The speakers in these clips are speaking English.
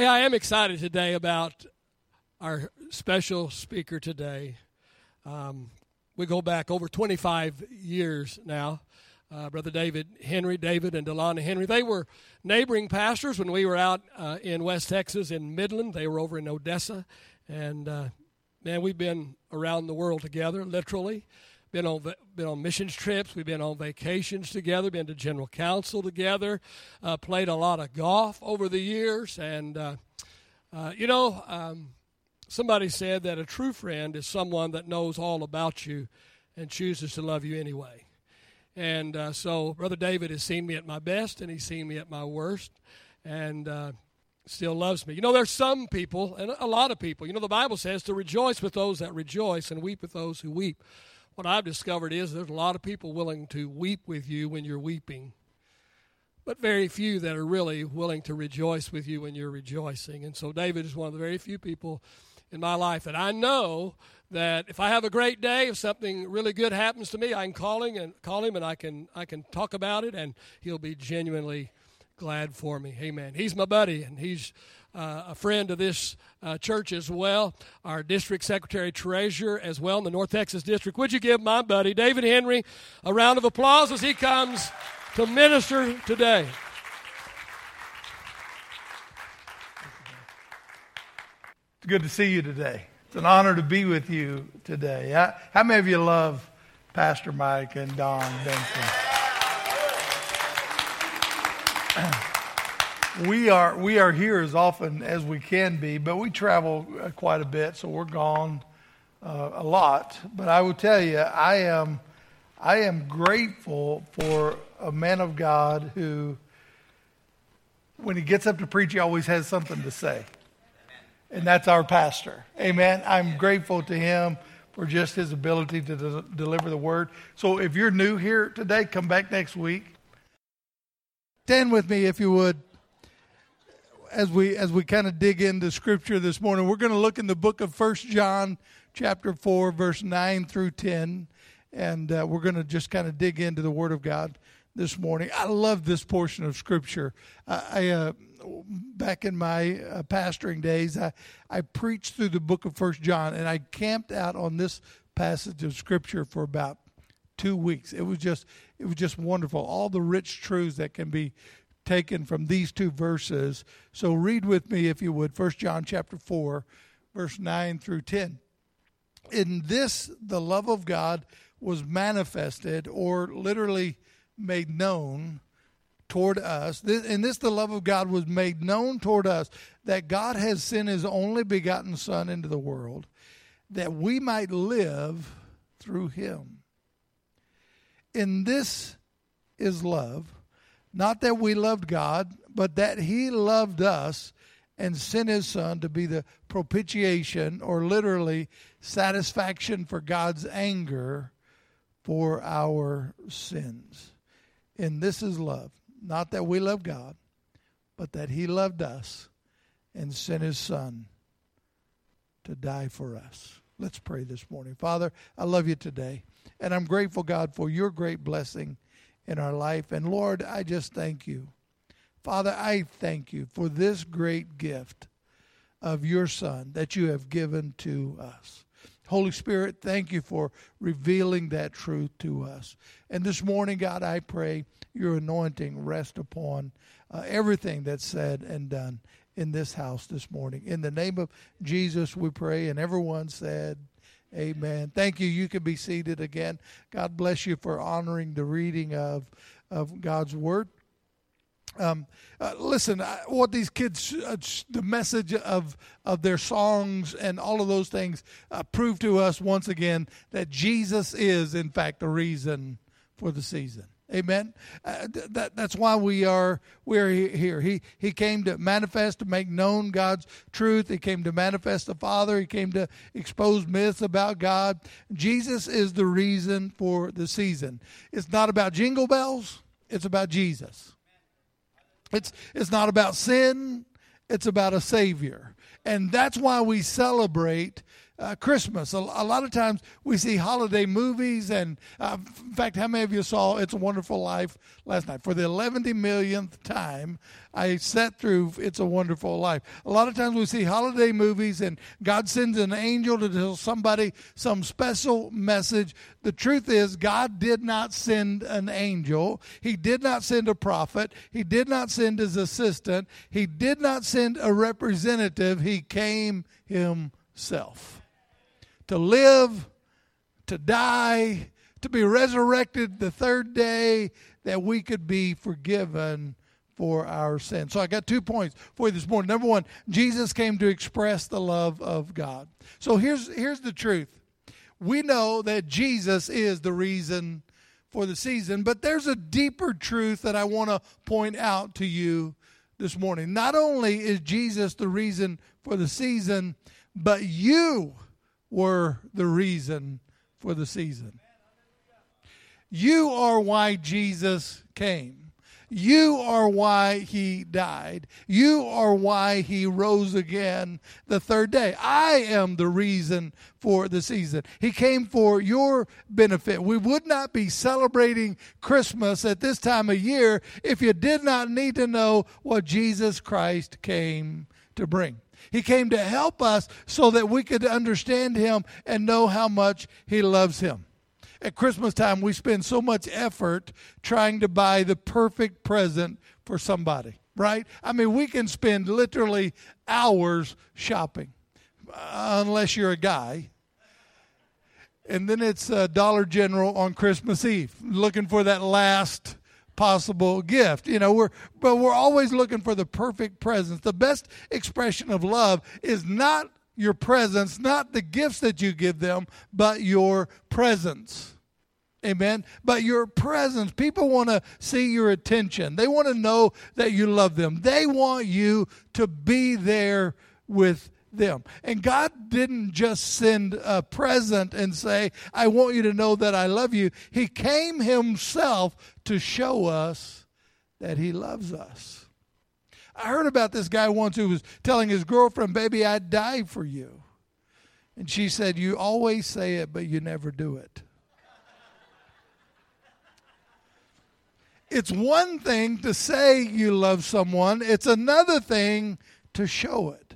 Hey, I am excited today about our special speaker today. Um, we go back over 25 years now. Uh, Brother David Henry, David and Delana Henry, they were neighboring pastors when we were out uh, in West Texas in Midland. They were over in Odessa. And uh, man, we've been around the world together, literally. Been on been on missions trips. We've been on vacations together. Been to General Council together. Uh, played a lot of golf over the years, and uh, uh, you know, um, somebody said that a true friend is someone that knows all about you and chooses to love you anyway. And uh, so, Brother David has seen me at my best, and he's seen me at my worst, and uh, still loves me. You know, there's some people, and a lot of people. You know, the Bible says to rejoice with those that rejoice and weep with those who weep what I've discovered is there's a lot of people willing to weep with you when you're weeping, but very few that are really willing to rejoice with you when you're rejoicing. And so David is one of the very few people in my life that I know that if I have a great day, if something really good happens to me, I can call him and call him and I can I can talk about it and he'll be genuinely glad for me. Amen. He's my buddy and he's uh, a friend of this uh, church as well, our district secretary treasurer as well in the North Texas district. Would you give my buddy David Henry a round of applause as he comes to minister today? It's good to see you today. It's an honor to be with you today. How, many of you love Pastor Mike and Don Benson? we are we are here as often as we can be, but we travel uh, quite a bit, so we're gone uh, a lot. But I will tell you, I am I am grateful for a man of God who, when he gets up to preach, he always has something to say, and that's our pastor. Amen. I'm grateful to him for just his ability to de- deliver the word. So if you're new here today, come back next week. Stand with me if you would as we as we kind of dig into scripture this morning we're going to look in the book of first john chapter 4 verse 9 through 10 and uh, we're going to just kind of dig into the word of god this morning. I love this portion of scripture. I, I uh, back in my uh, pastoring days I, I preached through the book of first john and i camped out on this passage of scripture for about two weeks. It was just it was just wonderful. All the rich truths that can be taken from these two verses. So read with me, if you would, 1 John chapter 4, verse 9 through 10. In this, the love of God was manifested, or literally made known toward us. In this, the love of God was made known toward us, that God has sent his only begotten Son into the world, that we might live through him. In this is love not that we loved God, but that He loved us and sent His Son to be the propitiation, or literally satisfaction for God's anger for our sins. And this is love. Not that we love God, but that He loved us and sent His Son to die for us. Let's pray this morning. Father, I love you today. And I'm grateful, God, for your great blessing in our life. And Lord, I just thank you. Father, I thank you for this great gift of your Son that you have given to us. Holy Spirit, thank you for revealing that truth to us. And this morning, God, I pray your anointing rest upon uh, everything that's said and done in this house this morning. In the name of Jesus, we pray. And everyone said, Amen. Thank you. You can be seated again. God bless you for honoring the reading of, of God's Word. Um, uh, listen, I, what these kids, uh, the message of of their songs and all of those things uh, prove to us once again that Jesus is, in fact, the reason for the season. Amen. Uh, that, that's why we are we're here. He he came to manifest to make known God's truth. He came to manifest the Father. He came to expose myths about God. Jesus is the reason for the season. It's not about jingle bells. It's about Jesus. It's it's not about sin. It's about a Savior, and that's why we celebrate uh, Christmas. A, a, lot of times we see holiday movies, and uh, in fact, how many of you saw It's a Wonderful Life last night? For the 11 millionth time, I sat through It's a Wonderful Life. A lot of times we see holiday movies, and God sends an angel to tell somebody some special message. The truth is, God did not send an angel, He did not send a prophet, He did not send His assistant, He did not send a representative, He came Himself to live, to die, to be resurrected the third day, that we could be forgiven for our sins. So I got two points for you this morning. Number one, Jesus came to express the love of God. So here's here's the truth. We know that Jesus is the reason for the season, but there's a deeper truth that I want to point out to you this morning. Not only is Jesus the reason for the season, but you were the reason for the season. You are why Jesus came. You are why he died. You are why he rose again the third day. I am the reason for the season. He came for your benefit. We would not be celebrating Christmas at this time of year if you did not need to know what Jesus Christ came to bring. He came to help us so that we could understand Him and know how much He loves Him. At Christmas time, we spend so much effort trying to buy the perfect present for somebody, right? I mean, we can spend literally hours shopping, unless you're a guy. And then it's uh, Dollar General on Christmas Eve, looking for that last possible gift. You know, we're but we're always looking for the perfect presence. The best expression of love is not your presence, not the gifts that you give them, but your presence. Amen. But your presence, people want to see your attention. They want to know that you love them. They want you to be there with them. And God didn't just send a present and say, I want you to know that I love you. He came Himself to show us that He loves us. I heard about this guy once who was telling his girlfriend, Baby, I'd die for you. And she said, You always say it, but you never do it. it's one thing to say you love someone, it's another thing to show it.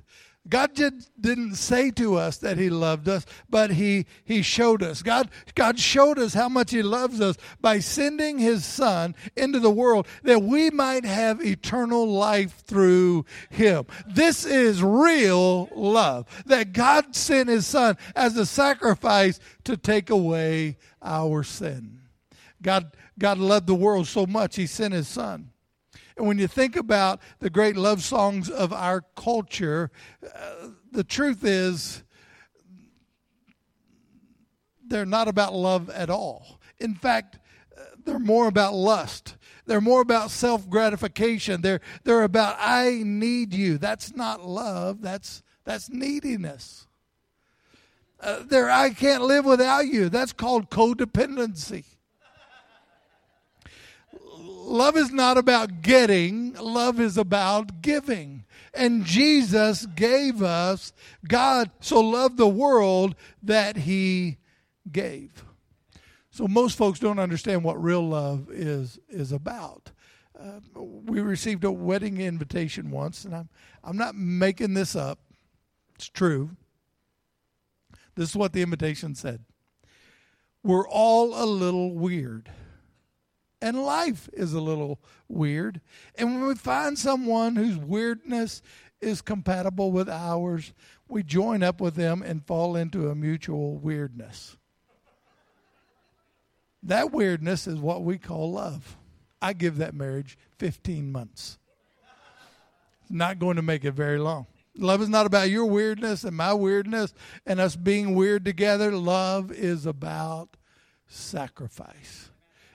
God did, didn't say to us that He loved us, but He He showed us. God God showed us how much He loves us by sending His Son into the world that we might have eternal life through Him. This is real love. That God sent His Son as a sacrifice to take away our sin. God God loved the world so much He sent His Son. And when you think about the great love songs of our culture, uh, the truth is they're not about love at all. In fact, uh, they're more about lust. They're more about self gratification. They're, they're about, I need you. That's not love, that's, that's neediness. Uh, there, I can't live without you. That's called codependency love is not about getting, love is about giving. And Jesus gave us, God so loved the world that he gave. So most folks don't understand what real love is is about. Uh, we received a wedding invitation once, and I'm I'm not making this up. It's true. This is what the invitation said. We're all a little weird and life is a little weird. And when we find someone whose weirdness is compatible with ours, we join up with them and fall into a mutual weirdness. That weirdness is what we call love. I give that marriage 15 months. It's not going to make it very long. Love is not about your weirdness and my weirdness and us being weird together. Love is about sacrifice.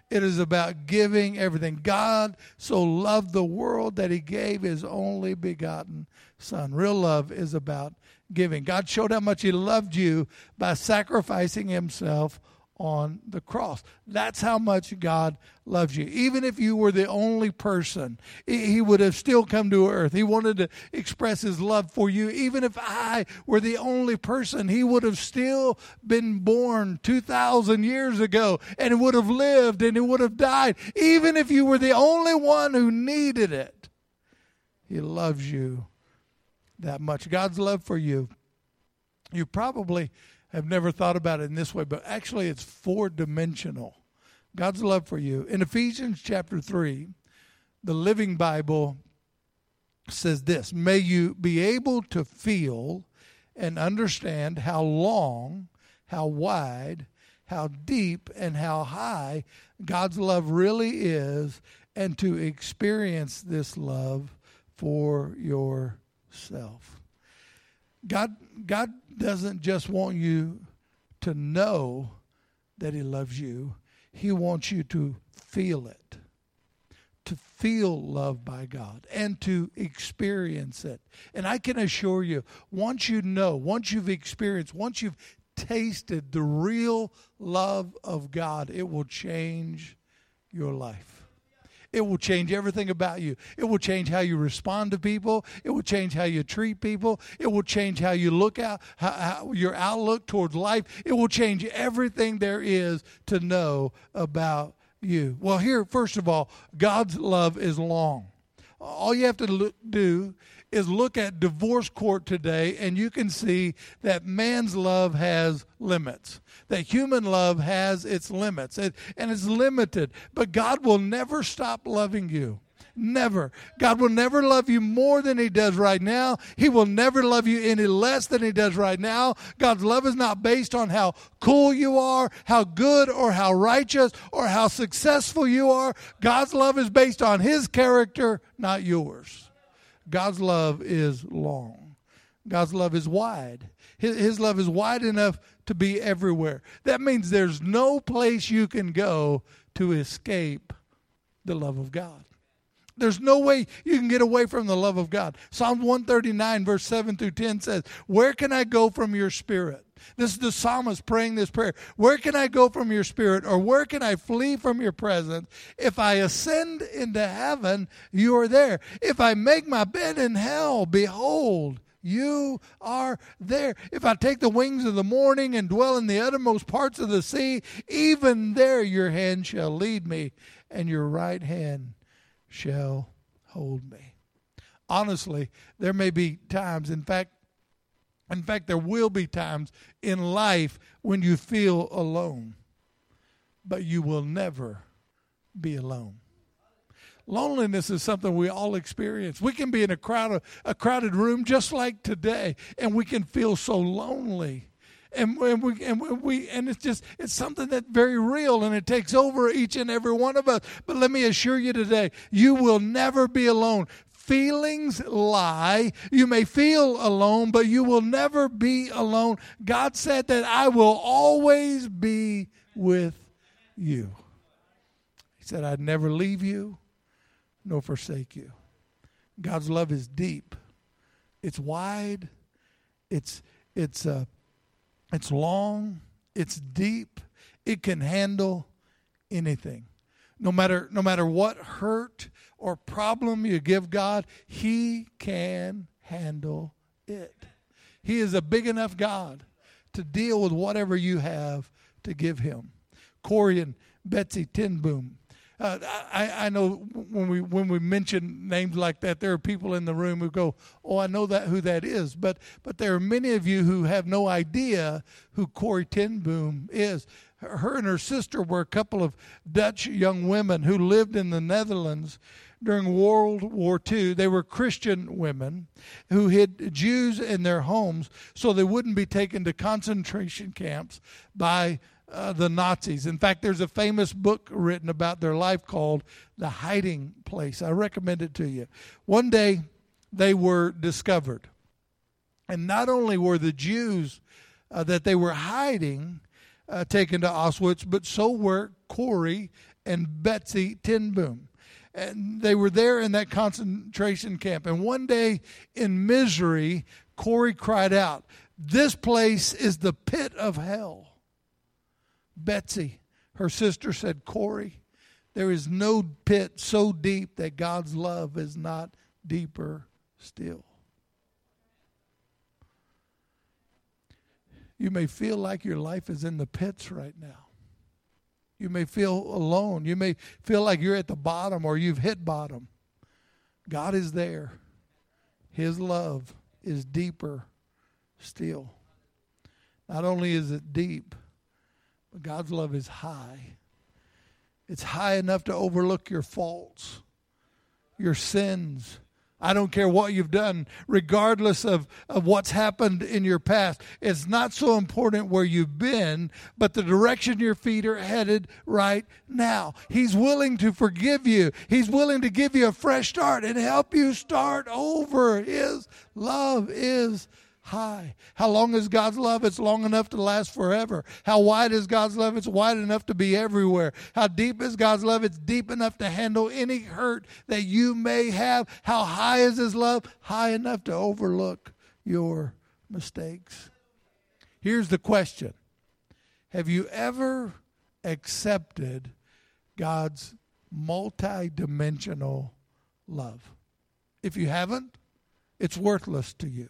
It is about giving everything. God so loved the world that he gave his only begotten Son. Real love is about giving. God showed how much he loved you by sacrificing himself on the cross. That's how much God loves you. Even if you were the only person, He would have still come to earth. He wanted to express His love for you. Even if I were the only person, He would have still been born 2,000 years ago and would have lived and He would have died. Even if you were the only one who needed it, He loves you that much. God's love for you. You probably have never thought about it in this way, but actually it's four dimensional. God's love for you. In Ephesians chapter 3, the Living Bible says this May you be able to feel and understand how long, how wide, how deep, and how high God's love really is, and to experience this love for yourself. God, God doesn't just want you to know that He loves you, He wants you to feel it, to feel loved by God, and to experience it. And I can assure you, once you know, once you've experienced, once you've tasted the real love of God, it will change your life. It will change everything about you. It will change how you respond to people. It will change how you treat people. It will change how you look out, how, how, your outlook towards life. It will change everything there is to know about you. Well, here, first of all, God's love is long. All you have to do is look at divorce court today and you can see that man's love has limits that human love has its limits and it's limited but god will never stop loving you Never. God will never love you more than He does right now. He will never love you any less than He does right now. God's love is not based on how cool you are, how good or how righteous or how successful you are. God's love is based on His character, not yours. God's love is long. God's love is wide. His, his love is wide enough to be everywhere. That means there's no place you can go to escape the love of God. There's no way you can get away from the love of God. Psalm 139, verse 7 through 10 says, Where can I go from your spirit? This is the psalmist praying this prayer. Where can I go from your spirit, or where can I flee from your presence? If I ascend into heaven, you are there. If I make my bed in hell, behold, you are there. If I take the wings of the morning and dwell in the uttermost parts of the sea, even there your hand shall lead me, and your right hand shall hold me. Honestly, there may be times, in fact, in fact, there will be times in life when you feel alone, but you will never be alone. Loneliness is something we all experience. We can be in a crowded, a crowded room just like today, and we can feel so lonely. And, and we and we and it's just it's something that's very real and it takes over each and every one of us. But let me assure you today, you will never be alone. Feelings lie. You may feel alone, but you will never be alone. God said that I will always be with you. He said, I'd never leave you nor forsake you. God's love is deep. It's wide. It's it's uh, it's long. It's deep. It can handle anything. No matter no matter what hurt or problem you give God, He can handle it. He is a big enough God to deal with whatever you have to give Him. Corrie and Betsy ten Boom. Uh, I, I know when we when we mention names like that, there are people in the room who go, "Oh, I know that who that is," but but there are many of you who have no idea who Corrie Tinboom is her and her sister were a couple of Dutch young women who lived in the Netherlands during World War II. They were Christian women who hid Jews in their homes so they wouldn't be taken to concentration camps by uh, the Nazis. In fact, there's a famous book written about their life called The Hiding Place. I recommend it to you. One day, they were discovered. And not only were the Jews uh, that they were hiding uh, taken to Auschwitz, but so were Corrie and Betsy ten Boom and they were there in that concentration camp. And one day in misery, Corrie cried out, This place is the pit of hell. Betsy. Her sister said, Corrie, there is no pit so deep that God's love is not deeper still. You may feel like your life is in the pits right now. You may feel alone. You may feel like you're at the bottom or you've hit bottom. God is there. His love is deeper still. Not only is it deep, but God's love is high. It's high enough to overlook your faults, your sins, I don't care what you've done, regardless of, of what's happened in your past. It's not so important where you've been, but the direction your feet are headed right now. He's willing to forgive you, He's willing to give you a fresh start and help you start over. His love is high. How long is God's love? It's long enough to last forever. How wide is God's love? It's wide enough to be everywhere. How deep is God's love? It's deep enough to handle any hurt that you may have. How high is His love? High enough to overlook your mistakes. Here's the question Have you ever accepted God's multi-dimensional love? If you haven't, it's worthless to you.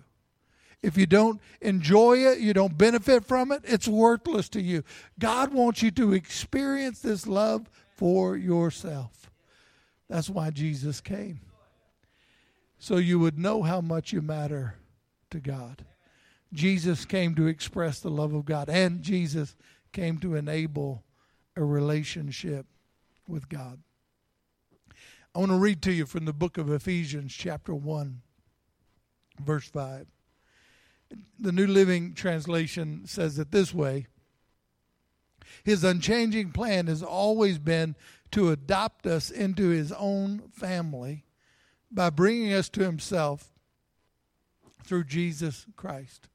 If you don't enjoy it, you don't benefit from it, it's worthless to you. God wants you to experience this love for yourself. That's why Jesus came. So you would know how much you matter to God. Jesus came to express the love of God, and Jesus came to enable a relationship with God. I want to read to you from the book of Ephesians, chapter 1, verse 5 the New Living Translation says it this way His unchanging plan has always been to adopt us into His own family by bringing us to Himself through Jesus Christ.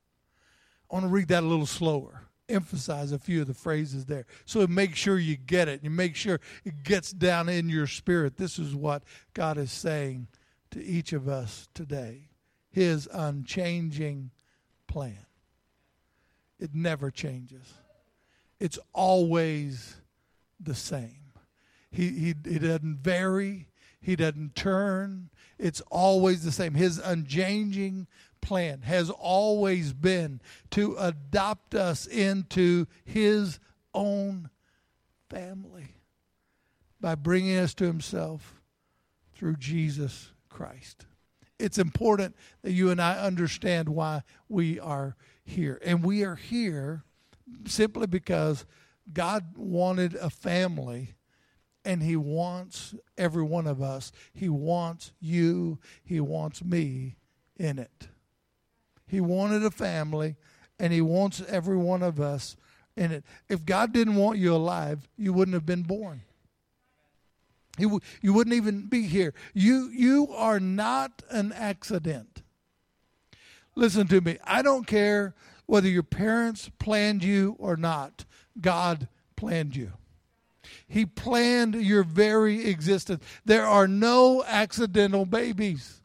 I want to read that a little slower, emphasize a few of the phrases there. So make sure you get it. You make sure it gets down in your spirit. This is what God is saying to each of us today. His unchanging plan. It never changes. It's always the same. He, he, he doesn't vary. He doesn't turn. It's always the same. His unchanging plan has always been to adopt us into His own family by bringing us to Himself through Jesus Christ it's important that you and I understand why we are here. And we are here simply because God wanted a family and He wants every one of us. He wants you, He wants me in it. He wanted a family and He wants every one of us in it. If God didn't want you alive, you wouldn't have been born. You, you wouldn't even be here. You, you are not an accident. Listen to me. I don't care whether your parents planned you or not, God planned you. He planned your very existence. There are no accidental babies.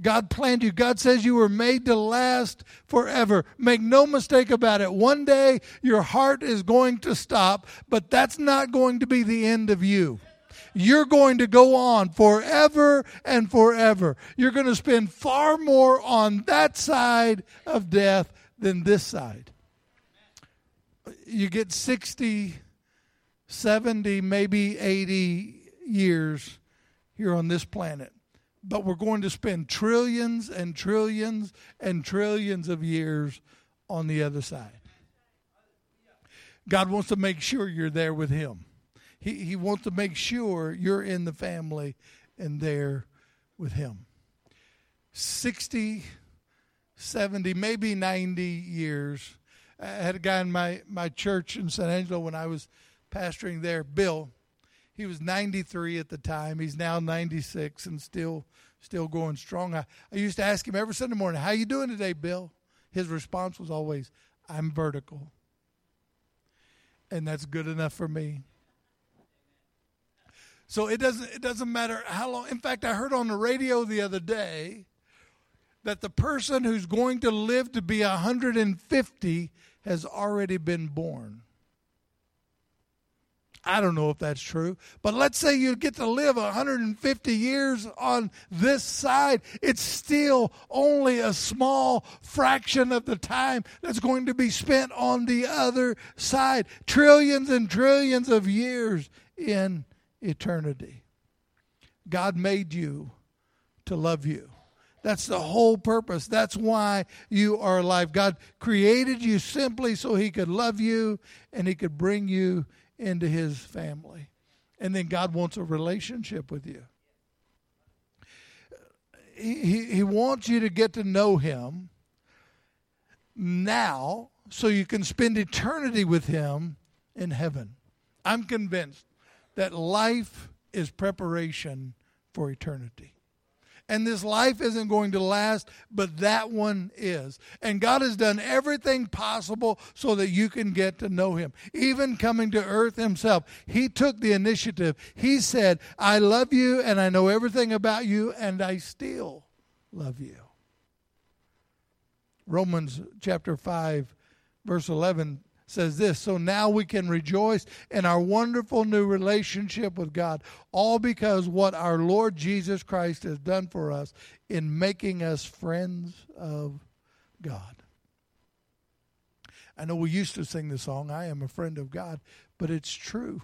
God planned you. God says you were made to last forever. Make no mistake about it. One day your heart is going to stop, but that's not going to be the end of you you're going to go on forever and forever. You're going to spend far more on that side of death than this side. You get 60, 70, maybe 80 years here on this planet. But we're going to spend trillions and trillions and trillions of years on the other side. God wants to make sure you're there with Him. He, he wants to make sure you're in the family and there with him. 60, 70, maybe 90 years. I had a guy in my, my church in San Angelo when I was pastoring there, Bill. He was 93 at the time. He's now 96 and still still going strong. I, I used to ask him every Sunday morning, "How you doing today, Bill?" His response was always, "I'm vertical." And that's good enough for me. So it doesn't it doesn't matter how long. In fact, I heard on the radio the other day that the person who's going to live to be 150 has already been born. I don't know if that's true, but let's say you get to live 150 years on this side. It's still only a small fraction of the time that's going to be spent on the other side. Trillions and trillions of years in eternity. God made you to love you. That's the whole purpose. That's why you are alive. God created you simply so He could love you and He could bring you into His family. And then God wants a relationship with you. He, he, wants you to get to know Him now so you can spend eternity with Him in heaven. I'm convinced that life is preparation for eternity and this life isn't going to last, but that one is. And God has done everything possible so that you can get to know Him. Even coming to earth Himself, He took the initiative. He said, I love you and I know everything about you, and I still love you. Romans chapter 5, verse 11 says this So now we can rejoice in our wonderful new relationship with God, all because what our Lord Jesus Christ has done for us in making us friends of God. I know we used to sing the song, I am a friend of God, but it's true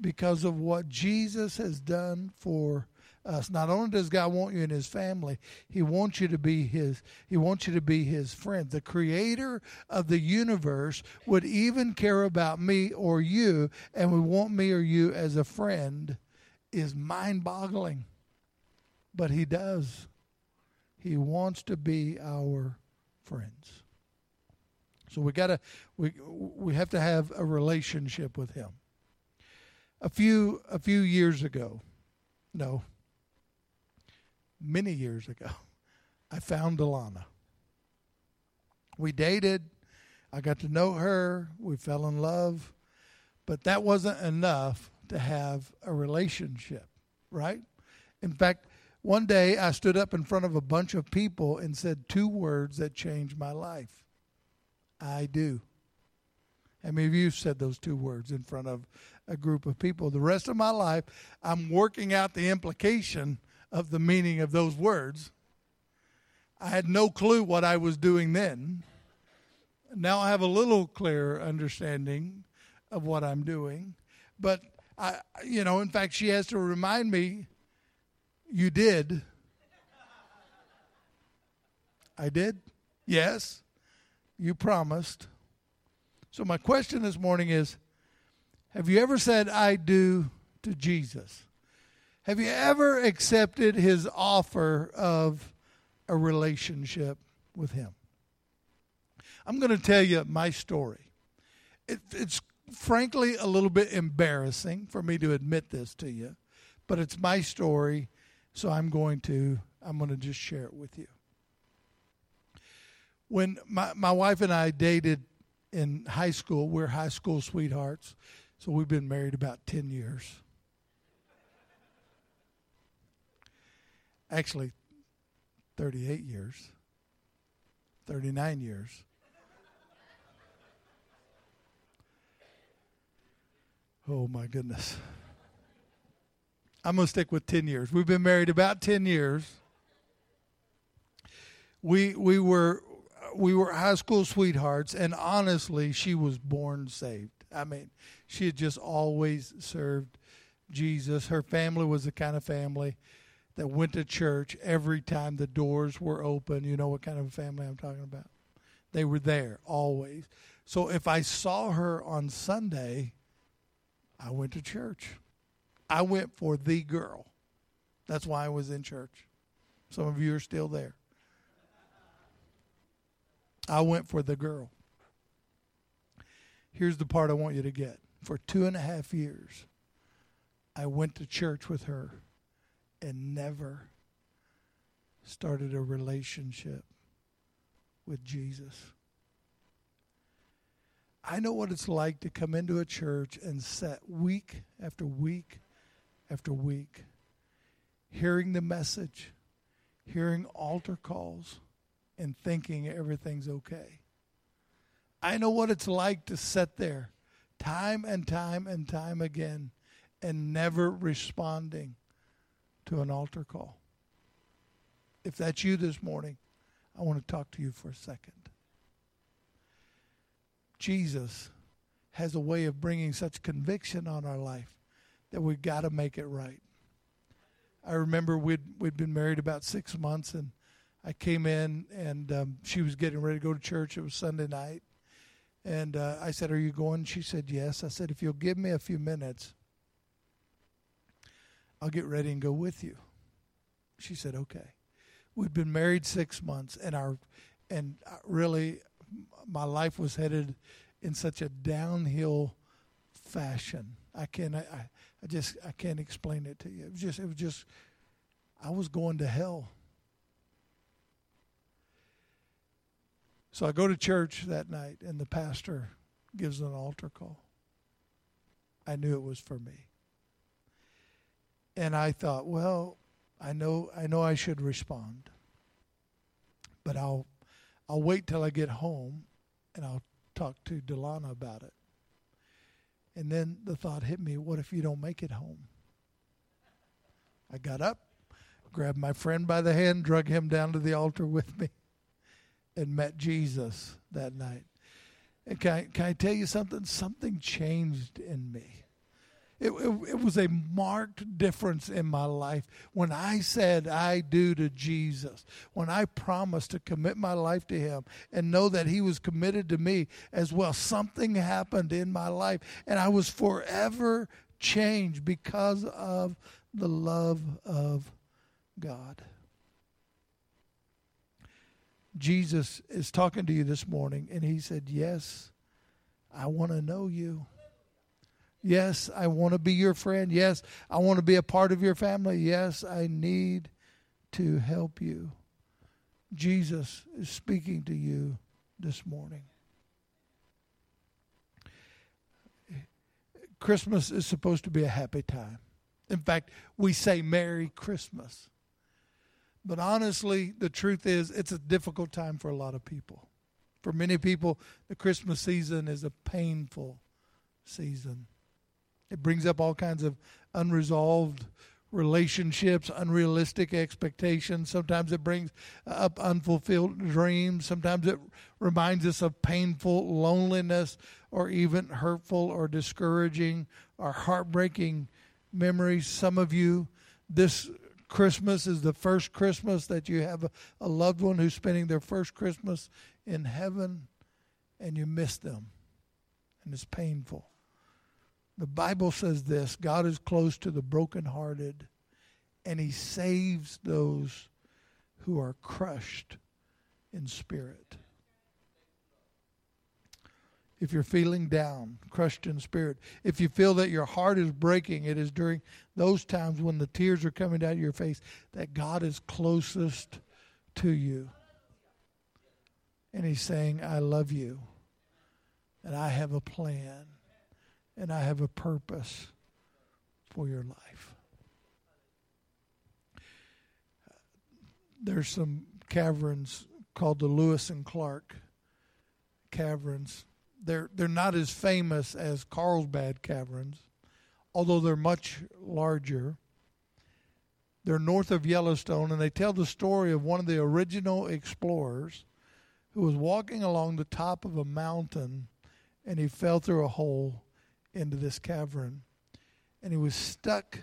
because of what Jesus has done for us. Not only does God want you in his family, he wants you to be his he wants you to be his friend. The creator of the universe would even care about me or you and would want me or you as a friend is mind-boggling. But he does. He wants to be our friends. So we got to we we have to have a relationship with him. A few a few years ago, no, many years ago, I found Alana. We dated. I got to know her. We fell in love. But that wasn't enough to have a relationship, right? In fact, one day I stood up in front of a bunch of people and said two words that changed my life I do. How many of you said those two words in front of a group of people? The rest of my life, I'm working out the implication of the meaning of those words. I had no clue what I was doing then. Now I have a little clearer understanding of what I'm doing. But I you know, in fact she has to remind me you did. I did? Yes. You promised. So my question this morning is have you ever said I do to Jesus? Have you ever accepted his offer of a relationship with him? I'm going to tell you my story. It, it's frankly a little bit embarrassing for me to admit this to you, but it's my story, so I'm going to I'm going to just share it with you. When my my wife and I dated in high school, we're high school sweethearts, so we've been married about 10 years. Actually 38 years, 39 years. Oh my goodness. I'm going to stick with 10 years. We've been married about 10 years. We we were we were high school sweethearts and honestly she was born saved. I mean, she had just always served Jesus. Her family was the kind of family that went to church every time the doors were open. You know what kind of a family I'm talking about? They were there always. So if I saw her on Sunday, I went to church. I went for the girl. That's why I was in church. Some of you are still there. I went for the girl. Here's the part I want you to get. For two and a half years, I went to church with her and never started a relationship with Jesus. I know what it's like to come into a church and sit week after week after week, hearing the message, hearing altar calls, and thinking everything's okay. I know what it's like to sit there time and time and time again and never responding to an altar call. If that's you this morning, I want to talk to you for a second. Jesus has a way of bringing such conviction on our life that we've got to make it right. I remember we'd we'd been married about six months, and I came in, and um, she was getting ready to go to church. It was Sunday night, and uh, I said, "Are you going?" She said, "Yes." I said, "If you'll give me a few minutes, I'll get ready and go with you." She said, "Okay." We'd been married six months, and our and uh, really, my life was headed in such a downhill fashion. I can't. I, I just. I can't explain it to you. It was just. It was just. I was going to hell. So I go to church that night, and the pastor gives an altar call. I knew it was for me. And I thought, well, I know I know I should respond. But I'll I'll wait till I get home and I'll talk to Delana about it. And then the thought hit me, what if you don't make it home? I got up, grabbed my friend by the hand, drug him down to the altar with me, and met Jesus that night. And can I, can I tell you something? Something changed in me. It, it, it, was a marked difference in my life when I said I do to Jesus, when I promised to commit my life to Him and know that He was committed to me as well. Something happened in my life, and I was forever changed because of the love of God. Jesus is talking to you this morning, and He said, Yes, I want to know you. Yes, I want to be your friend. Yes, I want to be a part of your family. Yes, I need to help you. Jesus is speaking to you this morning. Christmas is supposed to be a happy time. In fact, we say Merry Christmas. But honestly, the truth is, it's a difficult time for a lot of people. For many people, the Christmas season is a painful season. It brings up all kinds of unresolved relationships, unrealistic expectations. Sometimes it brings up unfulfilled dreams. Sometimes it reminds us of painful loneliness or even hurtful or discouraging or heartbreaking memories. Some of you, this Christmas is the first Christmas that you have a, loved one who's spending their first Christmas in heaven and you miss them. And it's painful. The Bible says this God is close to the brokenhearted, and He saves those who are crushed in spirit. If you're feeling down, crushed in spirit, if you feel that your heart is breaking, it is during those times when the tears are coming down your face that God is closest to you. And He's saying, I love you, and I have a plan and I have a purpose for your life. There's some caverns called the Lewis and Clark caverns. They're they're not as famous as Carlsbad caverns, although they're much larger. They're north of Yellowstone, and they tell the story of one of the original explorers who was walking along the top of a mountain and he fell through a hole into this cavern. And he was stuck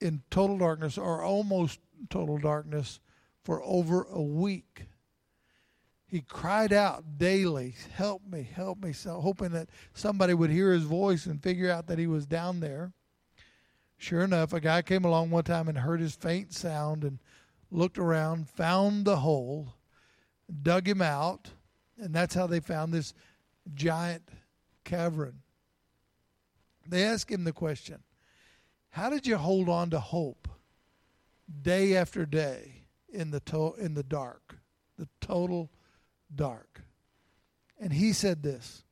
in total darkness or almost total darkness for over a week. He cried out daily, Help me, help me, so hoping that somebody would hear his voice and figure out that he was down there. Sure enough, a guy came along one time and heard his faint sound and looked around, found the hole, dug him out, and that's how they found this giant cavern. They ask him the question How did you hold on to hope day after day in the, to- in the dark, the total dark? And he said this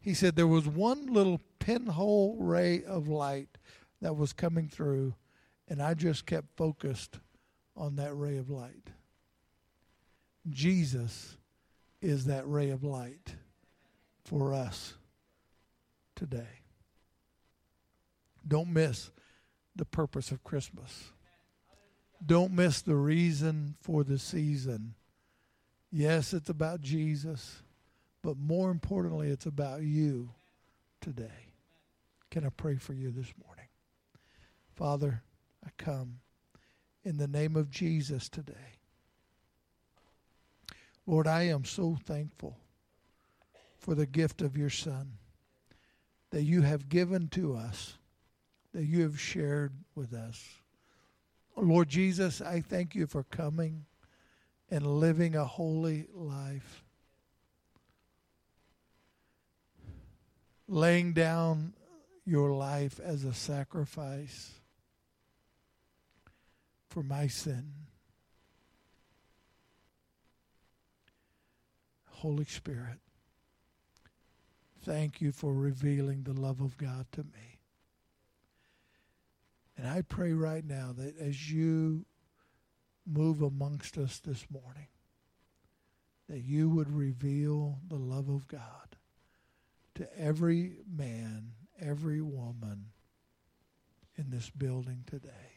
He said, There was one little pinhole ray of light that was coming through, and I just kept focused on that ray of light. Jesus is that ray of light for us today. Don't miss the purpose of Christmas. Don't miss the reason for the season. Yes, it's about Jesus, but more importantly, it's about you today. Can I pray for you this morning? Father, I come in the name of Jesus today. Lord, I am so thankful for the gift of your Son that you have given to us, that you have shared with us. Lord Jesus, I thank you for coming and living a holy life, laying down your life as a sacrifice for my sin. Holy Spirit, thank you for revealing the love of God to me. And I pray right now that as you move amongst us this morning, that you would reveal the love of God to every man, every woman in this building today.